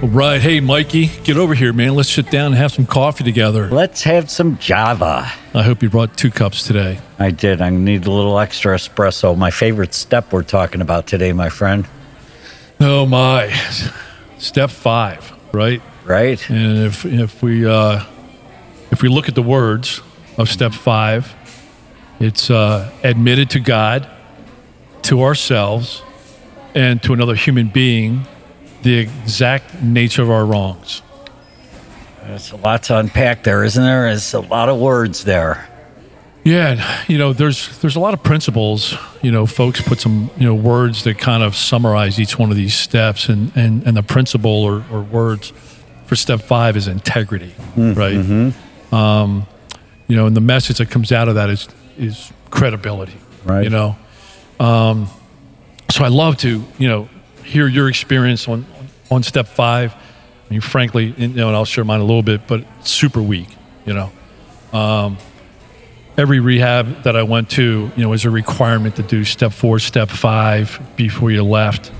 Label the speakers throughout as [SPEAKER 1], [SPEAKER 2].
[SPEAKER 1] All right. Hey, Mikey, get over here, man. Let's sit down and have some coffee together.
[SPEAKER 2] Let's have some Java.
[SPEAKER 1] I hope you brought two cups today.
[SPEAKER 2] I did. I need a little extra espresso. My favorite step we're talking about today, my friend.
[SPEAKER 1] Oh, my. Step five, right?
[SPEAKER 2] Right.
[SPEAKER 1] And if, if, we, uh, if we look at the words of step five, it's uh, admitted to God, to ourselves, and to another human being the exact nature of our wrongs.
[SPEAKER 2] There's a lot to unpack there, isn't there? There's a lot of words there.
[SPEAKER 1] Yeah, you know, there's there's a lot of principles. You know, folks put some you know words that kind of summarize each one of these steps, and and, and the principle or, or words for step five is integrity, mm, right? Mm-hmm. Um, you know, and the message that comes out of that is is credibility,
[SPEAKER 2] right?
[SPEAKER 1] You know, um, so I love to you know hear your experience on on step five. I mean, frankly, you know, and I'll share mine a little bit, but super weak. You know, um, every rehab that I went to, you know, was a requirement to do step four, step five before you left.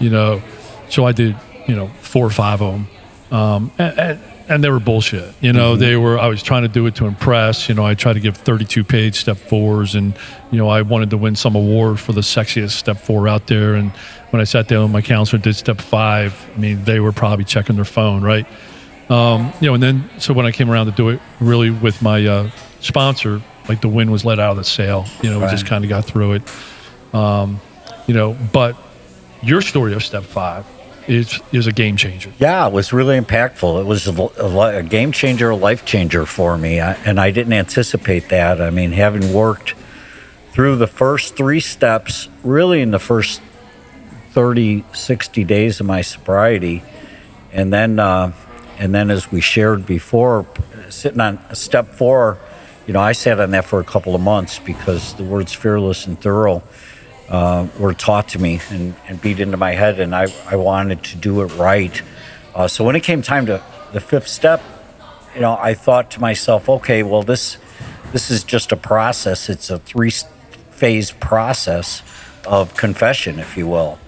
[SPEAKER 1] You know, so I did, you know, four or five of them. Um, and, and, and they were bullshit. You know, mm-hmm. they were. I was trying to do it to impress. You know, I tried to give 32 page step fours, and you know, I wanted to win some award for the sexiest step four out there. And when I sat down with my counselor did step five, I mean, they were probably checking their phone, right? Um, you know, and then so when I came around to do it, really with my uh, sponsor, like the wind was let out of the sail. You know, right. we just kind of got through it. Um, you know, but your story of step five is is a game changer.
[SPEAKER 2] Yeah, it was really impactful. It was a, a game changer, a life changer for me, I, and I didn't anticipate that. I mean, having worked through the first three steps, really in the first 30, 60 days of my sobriety, and then uh, and then as we shared before, sitting on step four, you know, I sat on that for a couple of months because the words fearless and thorough uh, were taught to me and, and, beat into my head, and I, I wanted to do it right. Uh, so when it came time to the fifth step, you know, I thought to myself, okay, well, this this is just a process. It's a three phase process of confession, if you will.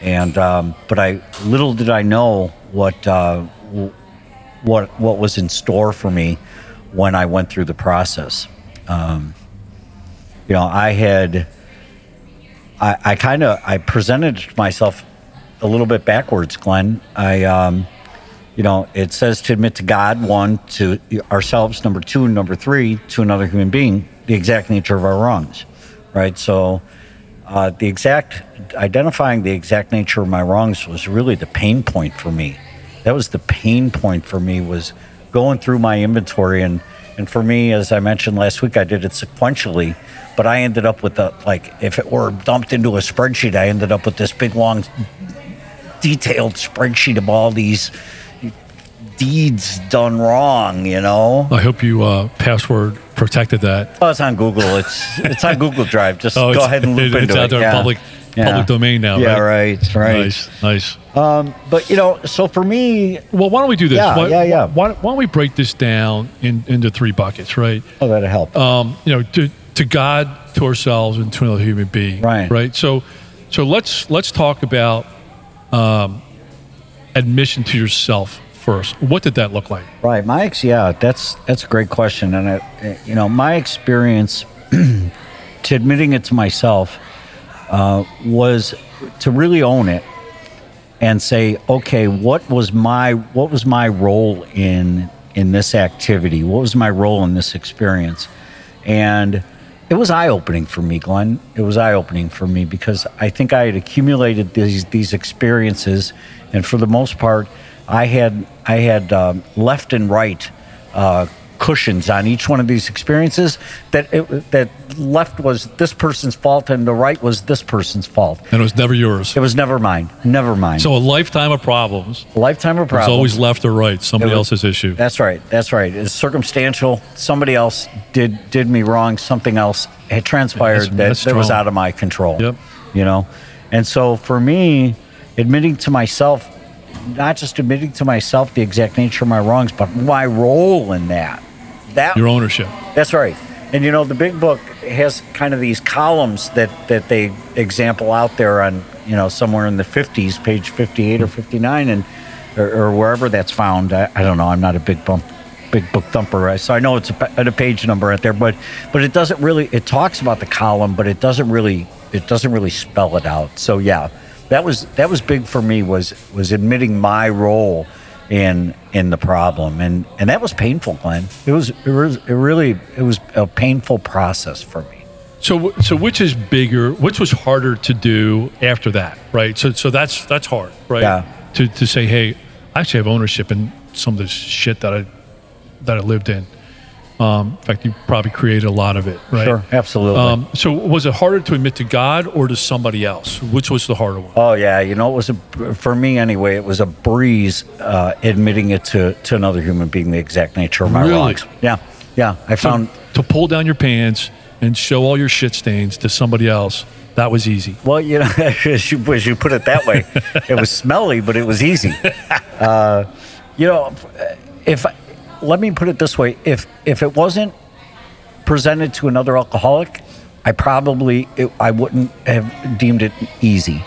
[SPEAKER 2] And um, but I little did I know what uh, what what was in store for me when I went through the process. Um, you know, I had I, I kind of I presented myself a little bit backwards, Glenn. I, um, you know, it says to admit to God, one, to ourselves, number two, number three, to another human being, the exact nature of our wrongs, right? So, uh, the exact identifying the exact nature of my wrongs was really the pain point for me. That was the pain point for me was going through my inventory and and for me, as I mentioned last week, I did it sequentially but I ended up with a like if it were dumped into a spreadsheet, I ended up with this big long detailed spreadsheet of all these deeds done wrong, you know.
[SPEAKER 1] I hope you uh, password protected that.
[SPEAKER 2] Oh, it's on Google. It's it's on Google Drive. Just oh, go ahead and loop
[SPEAKER 1] it,
[SPEAKER 2] into
[SPEAKER 1] it's out there
[SPEAKER 2] yeah.
[SPEAKER 1] public yeah. public domain now.
[SPEAKER 2] Yeah,
[SPEAKER 1] right,
[SPEAKER 2] right. right.
[SPEAKER 1] Nice, nice.
[SPEAKER 2] Um, but you know, so for me,
[SPEAKER 1] well, why don't we do this?
[SPEAKER 2] Yeah,
[SPEAKER 1] why,
[SPEAKER 2] yeah, yeah.
[SPEAKER 1] Why, why, don't we break this down in, into three buckets, right?
[SPEAKER 2] Oh, that'll help.
[SPEAKER 1] Um, you know, to to God, to ourselves, and to another human being.
[SPEAKER 2] Right.
[SPEAKER 1] Right. So, so let's let's talk about um, admission to yourself first. What did that look like?
[SPEAKER 2] Right. My ex. Yeah, that's that's a great question, and it, you know, my experience to admitting it to myself uh, was to really own it and say, okay, what was my what was my role in in this activity? What was my role in this experience? And it was eye opening for me, Glenn. It was eye opening for me because I think I had accumulated these these experiences, and for the most part, I had I had um, left and right uh, cushions on each one of these experiences that it, that left was this person's fault and the right was this person's fault.
[SPEAKER 1] And it was never yours.
[SPEAKER 2] It was never mine. Never mine.
[SPEAKER 1] So a lifetime of problems.
[SPEAKER 2] A lifetime of
[SPEAKER 1] It's
[SPEAKER 2] problems.
[SPEAKER 1] always left or right, somebody
[SPEAKER 2] was-
[SPEAKER 1] else's issue.
[SPEAKER 2] That's right. That's right. It's circumstantial. Somebody else did did me wrong. Something else had transpired
[SPEAKER 1] That's-
[SPEAKER 2] that,
[SPEAKER 1] that's
[SPEAKER 2] that was out of my control.
[SPEAKER 1] Yep.
[SPEAKER 2] You know, and so for me, admitting to myself, not just admitting to myself the exact nature of my wrongs, but my role in that. That
[SPEAKER 1] Your ownership.
[SPEAKER 2] that's right. And you know, the big book has kind of these columns that that they example out there on you know somewhere in the 50s, page 58 or 59, and or, or wherever that's found. I, I don't know. I'm not a big bump, big book thumper, so I know it's a, a page number out there, but but it doesn't really. It talks about the column, but it doesn't really it doesn't really spell it out. So yeah, that was that was big for me was was admitting my role in in the problem and and that was painful glenn it was it was it really it was a painful process for me
[SPEAKER 1] So, so which is bigger? Which was harder to do after that, right? So, so that's that's hard, right?
[SPEAKER 2] Yeah.
[SPEAKER 1] To to say, hey, I actually have ownership in some of this shit that I that I lived in. Um, in fact, you probably created a lot of it, right?
[SPEAKER 2] sure absolutely
[SPEAKER 1] Um, so, was it harder to admit to God or to somebody else? Which was the harder one?
[SPEAKER 2] oh yeah you know it was a for me anyway it was a breeze uh, admitting it to to another human being the exact nature of my
[SPEAKER 1] Really?
[SPEAKER 2] wrongs yeah yeah i
[SPEAKER 1] So,
[SPEAKER 2] found
[SPEAKER 1] to pull down your pants and show all your shit stains to somebody else. That was easy.
[SPEAKER 2] Well, you know, as you, as you put it that way, it was smelly, but it was easy. Uh, you know, if let me put it this way: if if it wasn't presented to another alcoholic, I probably it, I wouldn't have deemed it easy.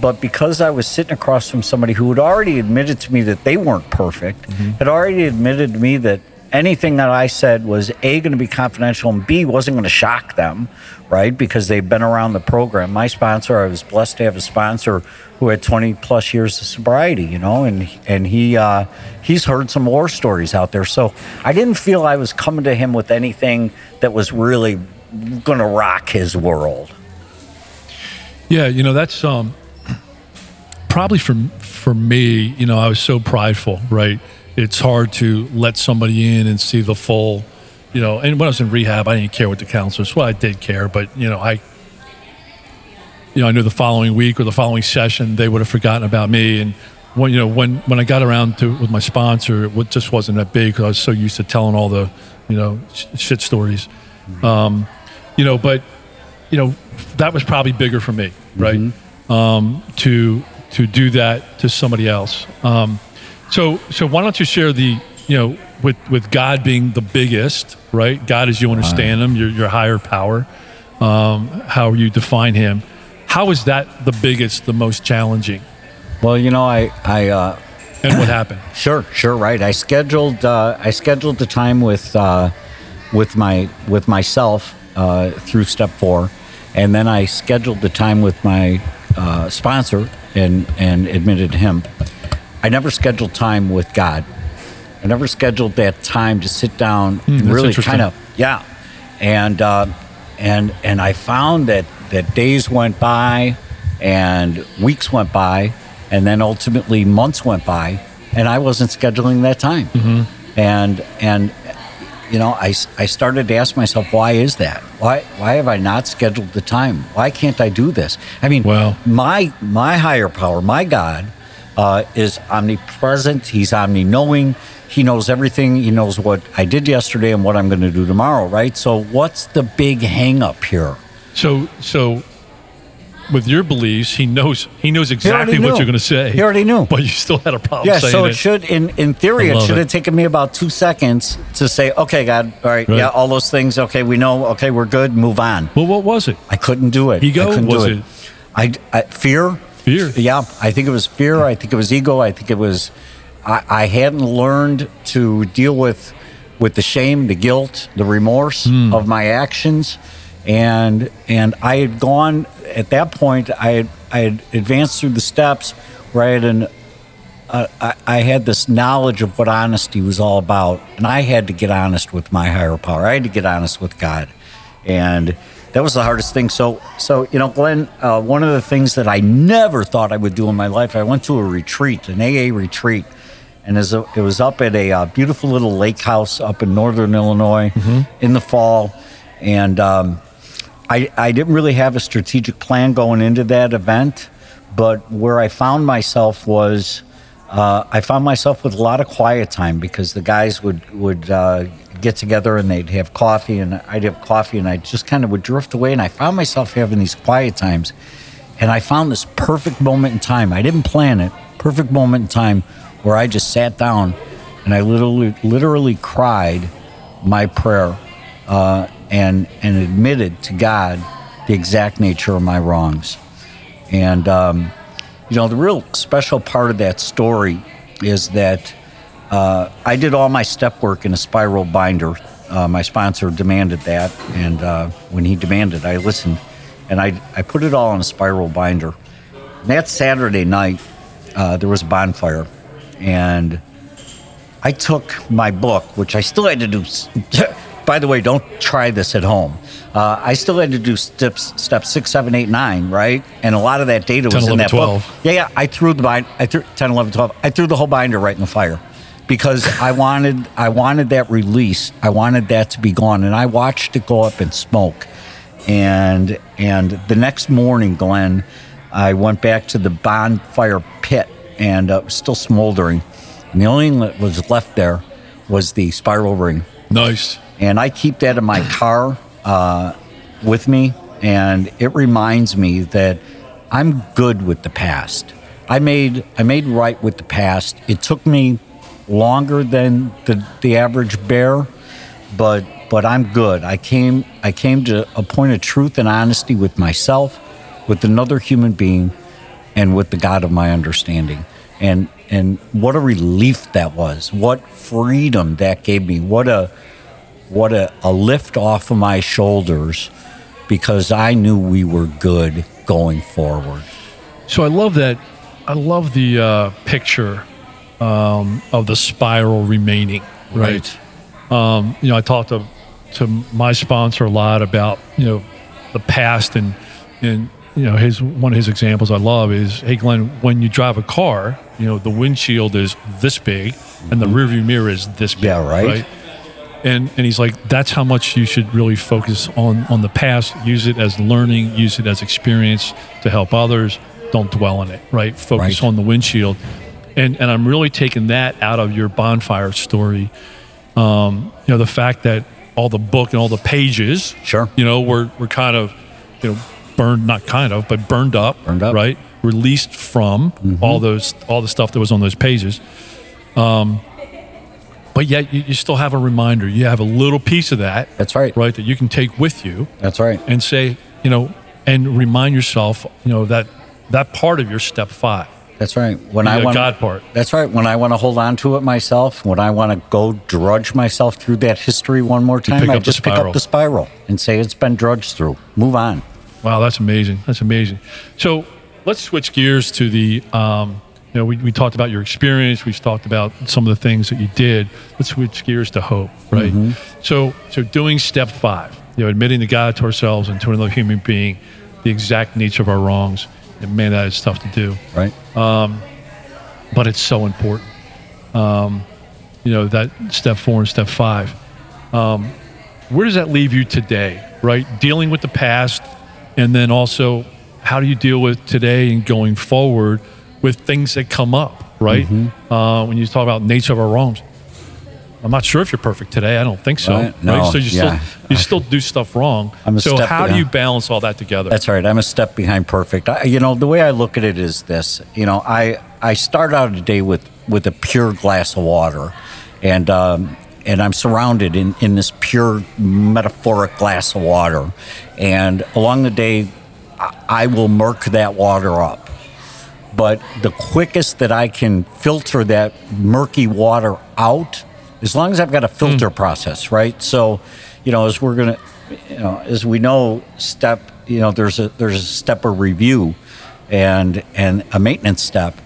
[SPEAKER 2] But because I was sitting across from somebody who had already admitted to me that they weren't perfect, mm-hmm. had already admitted to me that anything that I said was A, going to be confidential, and B, wasn't going to shock them, right? Because they've been around the program. My sponsor, I was blessed to have a sponsor who had 20 plus years of sobriety, you know, and and he uh, he's heard some war stories out there. So I didn't feel I was coming to him with anything that was really going to rock his world.
[SPEAKER 1] Yeah, you know that's um, probably for for me. You know, I was so prideful, right? It's hard to let somebody in and see the full. You know, and when I was in rehab, I didn't care what the counselors. Well, I did care, but you know, I. You know, I knew the following week or the following session they would have forgotten about me, and when you know when when I got around to with my sponsor, it just wasn't that big because I was so used to telling all the, you know, sh- shit stories. Um, you know, but you know that was probably bigger for me right um, to to do that to somebody else um, so so why don't you share the you know with with god being the biggest right god as you understand him your, your higher power um, how you define him how is that the biggest the most challenging
[SPEAKER 2] Well, you know, I I. Uh,
[SPEAKER 1] and what happened
[SPEAKER 2] Sure, sure, right. I scheduled uh, I scheduled the time with uh, with my with myself uh, through step four, and then I scheduled the time with my uh, sponsor and and admitted him. I never scheduled time with God. I never scheduled that time to sit down and really kind of yeah, and uh, and and I found that that days went by, and weeks went by, and then ultimately months went by, and I wasn't scheduling that time, and and you know I, I started to ask myself why is that? Why why have I not scheduled the time? Why can't I do this? I mean
[SPEAKER 1] Well-
[SPEAKER 2] my my higher power my God uh, is omnipresent he's omni-knowing he knows everything he knows what I did yesterday and what I'm going to do tomorrow right so what's the big hang up here
[SPEAKER 1] so so with your beliefs he knows he knows exactly what you're going to say
[SPEAKER 2] He already knew.
[SPEAKER 1] but you still had a problem
[SPEAKER 2] Yeah, so
[SPEAKER 1] it,
[SPEAKER 2] it should, in in theory, it should
[SPEAKER 1] it.
[SPEAKER 2] have taken me about two seconds to say, "Okay, God, all right,
[SPEAKER 1] Right.
[SPEAKER 2] yeah, all those things. Okay, we know. Okay, we're good. Move on."
[SPEAKER 1] well what was it
[SPEAKER 2] I couldn't do it.
[SPEAKER 1] Ego?
[SPEAKER 2] I couldn't
[SPEAKER 1] Was
[SPEAKER 2] do
[SPEAKER 1] it-
[SPEAKER 2] it. I, I fear.
[SPEAKER 1] Fear.
[SPEAKER 2] Yeah, I think it was fear. I think it was ego. I think it was. I, I hadn't learned to deal with with the shame, the guilt, the remorse
[SPEAKER 1] Hmm.
[SPEAKER 2] of my actions, and and I had gone at that point. I had I had advanced through the steps where I had an uh, I, I had this knowledge of what honesty was all about, and I had to get honest with my higher power. I had to get honest with God, and that was the hardest thing. So, so you know, Glenn, uh, one of the things that I never thought I would do in my life, I went to a retreat, an AA retreat, and a, it was up at a uh, beautiful little lake house up in northern Illinois in the fall, and um, I, I didn't really have a strategic plan going into that event, but where I found myself was uh, I found myself with a lot of quiet time because the guys would would uh, get together and they'd have coffee and I'd have coffee and I just kind of would drift away and I found myself having these quiet times, and I found this perfect moment in time. I didn't plan it. Perfect moment in time where I just sat down and I literally literally cried my prayer uh, and and admitted to God the exact nature of my wrongs. And um, you know, the real special part of that story is that uh, I did all my step work in a spiral binder. Uh, my sponsor demanded that, and uh, when he demanded, I listened, and I I put it all in a spiral binder. And that Saturday night, uh, there was a bonfire, and I took my book, which I still had to do. By the way, don't try this at home. Uh, I still had to do steps, steps six, seven, eight, nine, right? And a lot of that data
[SPEAKER 1] 10,
[SPEAKER 2] was
[SPEAKER 1] 11,
[SPEAKER 2] in that
[SPEAKER 1] 12.
[SPEAKER 2] book. Yeah, yeah. I threw the bind. I threw 10, 11, 12. I threw the whole binder right in the fire because I wanted, I wanted that release. I wanted that to be gone, and I watched it go up in smoke. And and the next morning, Glenn, I went back to the bonfire pit, and uh, it was still smoldering. And the only thing that was left there was the spiral ring
[SPEAKER 1] Nice.
[SPEAKER 2] And I keep that in my car uh, with me, and it reminds me that I'm good with the past. I made I made right with the past. It took me longer than the the average bear, but but I'm good. I came I came to a point of truth and honesty with myself, with another human being, and with the God of my understanding. And and what a relief that was. What freedom that gave me. What a what a, a lift off of my shoulders because I knew we were good going forward.
[SPEAKER 1] So I love that. I love the uh, picture um, of the spiral remaining. Right. Um, you know, I talked to to my sponsor a lot about you know the past and and you know his one of his examples I love is hey Glenn when you drive a car you know the windshield is this big and the rearview mirror is this big
[SPEAKER 2] Yeah, right.
[SPEAKER 1] And and he's like that's how much you should really focus on on the past. Use it as learning. Use it as experience to help others. Don't dwell on it. Right? Focus
[SPEAKER 2] Right.
[SPEAKER 1] on the windshield. And and i'm really taking that out of your bonfire story. Um you know the fact that all the book and all the pages
[SPEAKER 2] Sure.
[SPEAKER 1] you know were were kind of you know burned not kind of but burned up
[SPEAKER 2] Burned up.
[SPEAKER 1] right? Released from all those all the stuff that was on those pages but yet you, you still have a reminder. You have a little piece of that,
[SPEAKER 2] That's right.
[SPEAKER 1] right, that you can take with you
[SPEAKER 2] That's right.
[SPEAKER 1] and say, you know, and remind yourself, you know, that that part of your step five,
[SPEAKER 2] That's right. When I want
[SPEAKER 1] God part.
[SPEAKER 2] That's right. When I want to hold on to it myself, when I want to go drudge myself through that history one more time, I just pick up the spiral and say it's been drudged through. Move on.
[SPEAKER 1] Wow, that's amazing. That's amazing. So let's switch gears to the, um, you know, we, we talked about your experience. We've talked about some of the things that you did. Let's switch gears to hope, right? So, so doing step five, you know, admitting to God, to ourselves, and to another human being, the exact nature of our wrongs. And man, that is tough to do.
[SPEAKER 2] Right.
[SPEAKER 1] Um, but it's so important. Um, you know that step four and step five. Um, where does that leave you today? Right, dealing with the past, and then also how do you deal with today and going forward with things that come up? Right, uh, when you talk about nature of our wrongs. I'm not sure if you're perfect today. I don't think so.
[SPEAKER 2] Right. No,
[SPEAKER 1] So you
[SPEAKER 2] yeah.
[SPEAKER 1] still you still do stuff wrong.
[SPEAKER 2] I'm a
[SPEAKER 1] so
[SPEAKER 2] step-
[SPEAKER 1] how do you balance all that together?
[SPEAKER 2] That's right. I'm a step behind perfect. I, you know, the way I look at it is this. You know, I I start out a day with with a pure glass of water, and um, and I'm surrounded in in this pure metaphoric glass of water, and along the day, I, I will murk that water up. But the quickest that I can filter that murky water out, as long as I've got a hmm. filter process, right? So, you know, as we're gonna, you know, as we know, step, you know, there's a there's a step of review, and and a maintenance step,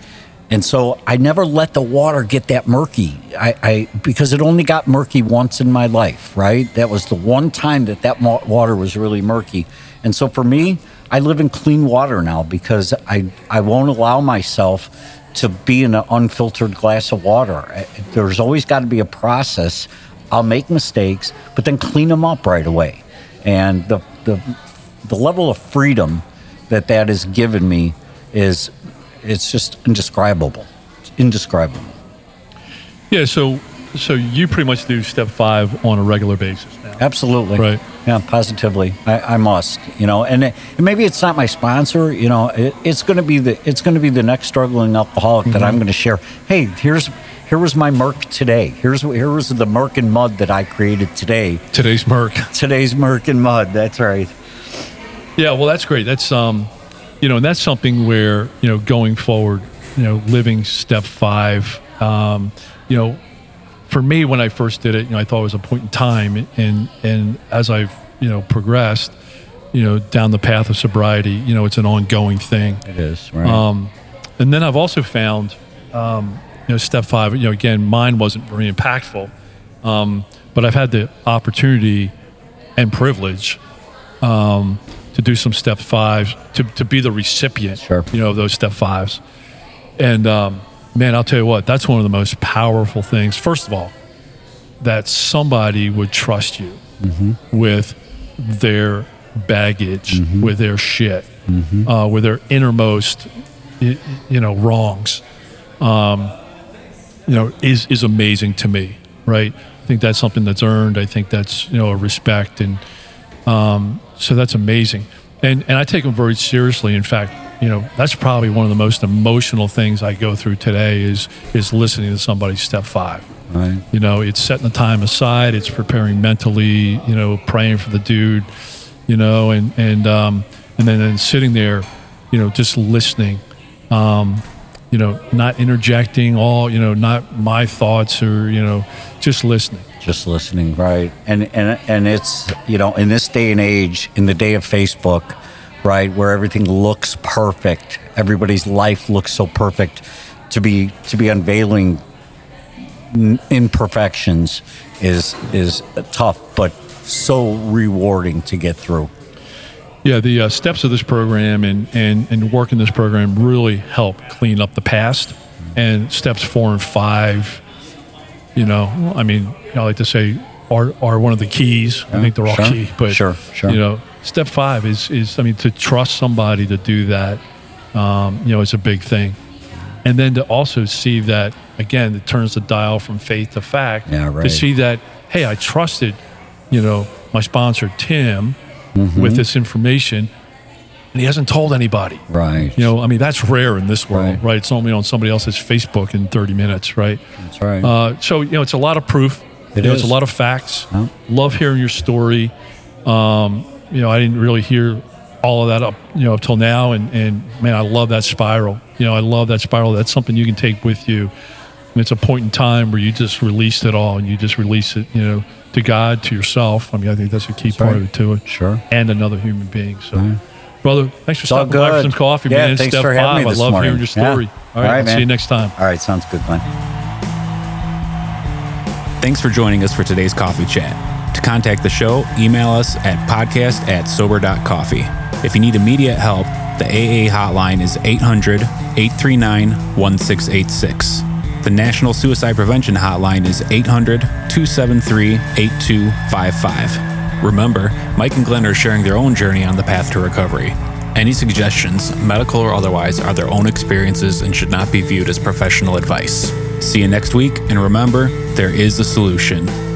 [SPEAKER 2] and so I never let the water get that murky. I, I because it only got murky once in my life, right? That was the one time that that water was really murky, and so for me, I live in clean water now because I I won't allow myself to be in an unfiltered glass of water. There's always got to be a process. I'll make mistakes, but then clean them up right away. And the the the level of freedom that that has given me is it's just indescribable. It's indescribable.
[SPEAKER 1] Yeah. So so you pretty much do step five on a regular basis.
[SPEAKER 2] Absolutely.
[SPEAKER 1] Right.
[SPEAKER 2] Yeah, positively. I, I must. You know, and, it, and maybe it's not my sponsor. You know, it, it's going to be the it's going to be the next struggling alcoholic that I'm going to share. Hey, here's here was my murk today. Here's here was the murk and Mud that I created today.
[SPEAKER 1] Today's murk.
[SPEAKER 2] Today's murk and Mud. That's right.
[SPEAKER 1] Yeah, well, that's great. That's um, you know, and that's something where you know going forward, you know, living step five. Um, you know, for me, when I first did it, you know, I thought it was a point in time, and and as I've you know progressed, you know, down the path of sobriety, you know, it's an ongoing thing.
[SPEAKER 2] It is right.
[SPEAKER 1] Um, and then I've also found, um, you know, step five. You know, again, mine wasn't very impactful, um, but I've had the opportunity and privilege um, to do some step fives, to, to be the recipient,
[SPEAKER 2] Sure.
[SPEAKER 1] you know, of those step fives. And um, man, I'll tell you what, that's one of the most powerful things. First of all, that somebody would trust you with their baggage, with their shit, uh, with their innermost, you know, wrongs. Um, you know, is is amazing to me, right? I think that's something that's earned. I think that's you know a respect, and um, so that's amazing. And and I take them very seriously. In fact, you know, that's probably one of the most emotional things I go through today is is listening to somebody's step five.
[SPEAKER 2] right.
[SPEAKER 1] You know, it's setting the time aside. It's preparing mentally. You know, praying for the dude. You know, and and um, and then, then sitting there, you know, just listening. Um, you know, not interjecting all. You know, not my thoughts or you know, just listening.
[SPEAKER 2] just listening right and and and it's you know in this day and age in the day of facebook right where everything looks perfect everybody's life looks so perfect to be to be unveiling imperfections is is tough but so rewarding to get through
[SPEAKER 1] Yeah, the uh, steps of this program and, and, and working this program really help clean up the past. And steps four and five, you know, I mean, I like to say are, are one of the keys. I think they're all
[SPEAKER 2] sure,
[SPEAKER 1] key, but
[SPEAKER 2] sure, sure.
[SPEAKER 1] you know, step five is, is, I mean, to trust somebody to do that, um, you know, is a big thing. And then to also see that, again, it turns the dial from faith to fact.
[SPEAKER 2] Yeah, right.
[SPEAKER 1] To see that, hey, I trusted, you know, my sponsor, Tim,
[SPEAKER 2] Mm-hmm.
[SPEAKER 1] with this information, and he hasn't told anybody.
[SPEAKER 2] right
[SPEAKER 1] You know, I mean, that's rare in this world,
[SPEAKER 2] Right.
[SPEAKER 1] right? It's only on somebody else's Facebook in 30 minutes, right?
[SPEAKER 2] that's right
[SPEAKER 1] Uh, so, you know, it's a lot of proof.
[SPEAKER 2] It
[SPEAKER 1] you know, It's a lot of facts.
[SPEAKER 2] Yeah.
[SPEAKER 1] Love hearing your story. Um, you know, I didn't really hear all of that up, you know, up till now. And, and man, I love that spiral. You know, I love that spiral. That's something you can take with you. And it's a point in time where you just released it all and you just release it, you know, to God, to yourself. I mean, I think that's a key part
[SPEAKER 2] right.
[SPEAKER 1] of it to it.
[SPEAKER 2] Sure.
[SPEAKER 1] And another human being. So, brother, thanks for
[SPEAKER 2] all
[SPEAKER 1] stopping by for some coffee,
[SPEAKER 2] Yeah,
[SPEAKER 1] man.
[SPEAKER 2] thanks
[SPEAKER 1] Step
[SPEAKER 2] for having
[SPEAKER 1] five.
[SPEAKER 2] me this
[SPEAKER 1] I love
[SPEAKER 2] morning.
[SPEAKER 1] hearing your story.
[SPEAKER 2] Yeah.
[SPEAKER 1] All right,
[SPEAKER 2] All right,
[SPEAKER 1] I'll see you next time.
[SPEAKER 2] all right sounds good glenn
[SPEAKER 3] Thanks for joining us for today's coffee chat. To contact the show, email us at podcast at sober.coffee. If you need immediate help, the AA hotline is 800 839 1686. The National Suicide Prevention Hotline is 800 273 8255. Remember, Mike and Glenn are sharing their own journey on the path to recovery. Any suggestions, medical or otherwise, are their own experiences and should not be viewed as professional advice. See you next week, and remember, there is a solution.